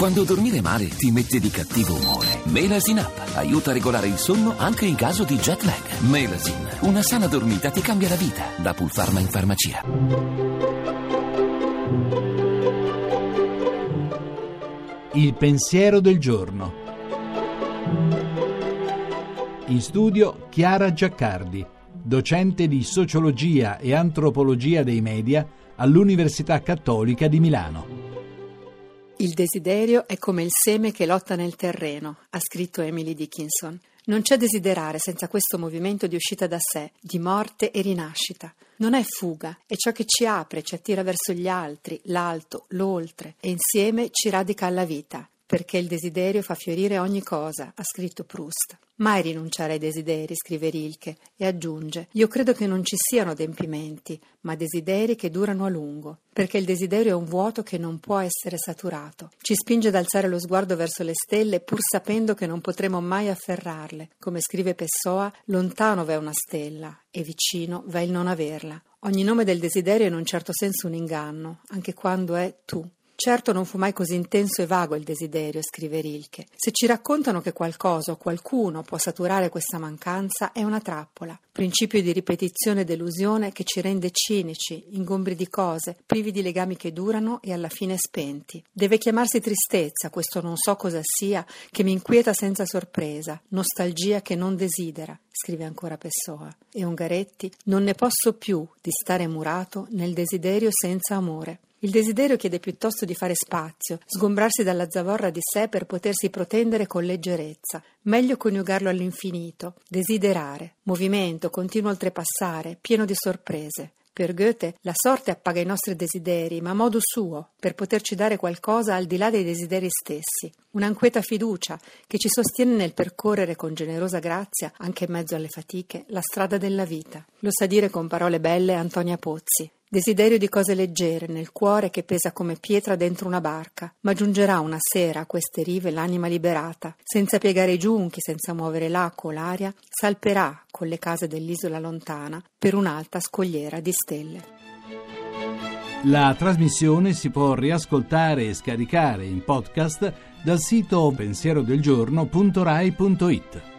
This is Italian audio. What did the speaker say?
Quando dormire male ti mette di cattivo umore. Melasin Up aiuta a regolare il sonno anche in caso di jet lag. Melasin, una sana dormita ti cambia la vita. Da Pulpharma in farmacia. Il pensiero del giorno. In studio Chiara Giaccardi, docente di sociologia e antropologia dei media all'Università Cattolica di Milano. Il desiderio è come il seme che lotta nel terreno, ha scritto Emily Dickinson. Non c'è desiderare senza questo movimento di uscita da sé, di morte e rinascita. Non è fuga, è ciò che ci apre, ci attira verso gli altri, l'alto, l'oltre, e insieme ci radica alla vita perché il desiderio fa fiorire ogni cosa, ha scritto Proust. Mai rinunciare ai desideri, scrive Rilke, e aggiunge: Io credo che non ci siano adempimenti, ma desideri che durano a lungo, perché il desiderio è un vuoto che non può essere saturato. Ci spinge ad alzare lo sguardo verso le stelle, pur sapendo che non potremo mai afferrarle. Come scrive Pessoa, lontano v'è una stella, e vicino v'è il non averla. Ogni nome del desiderio è in un certo senso un inganno, anche quando è tu. Certo non fu mai così intenso e vago il desiderio, scrive Rilke. Se ci raccontano che qualcosa o qualcuno può saturare questa mancanza, è una trappola, principio di ripetizione e delusione che ci rende cinici, ingombri di cose, privi di legami che durano e alla fine spenti. Deve chiamarsi tristezza, questo non so cosa sia, che mi inquieta senza sorpresa, nostalgia che non desidera, scrive ancora Pessoa. E Ungaretti, non ne posso più di stare murato nel desiderio senza amore. Il desiderio chiede piuttosto di fare spazio, sgombrarsi dalla zavorra di sé per potersi protendere con leggerezza. Meglio coniugarlo all'infinito, desiderare, movimento, continuo oltrepassare, pieno di sorprese. Per Goethe la sorte appaga i nostri desideri, ma a modo suo, per poterci dare qualcosa al di là dei desideri stessi. Un'anqueta fiducia che ci sostiene nel percorrere con generosa grazia, anche in mezzo alle fatiche, la strada della vita. Lo sa dire con parole belle Antonia Pozzi. Desiderio di cose leggere nel cuore che pesa come pietra dentro una barca, ma giungerà una sera a queste rive l'anima liberata, senza piegare i giunchi, senza muovere l'acqua o l'aria, salperà con le case dell'isola lontana per un'alta scogliera di stelle. La trasmissione si può riascoltare e scaricare in podcast dal sito pensierodelgiorno.rai.it.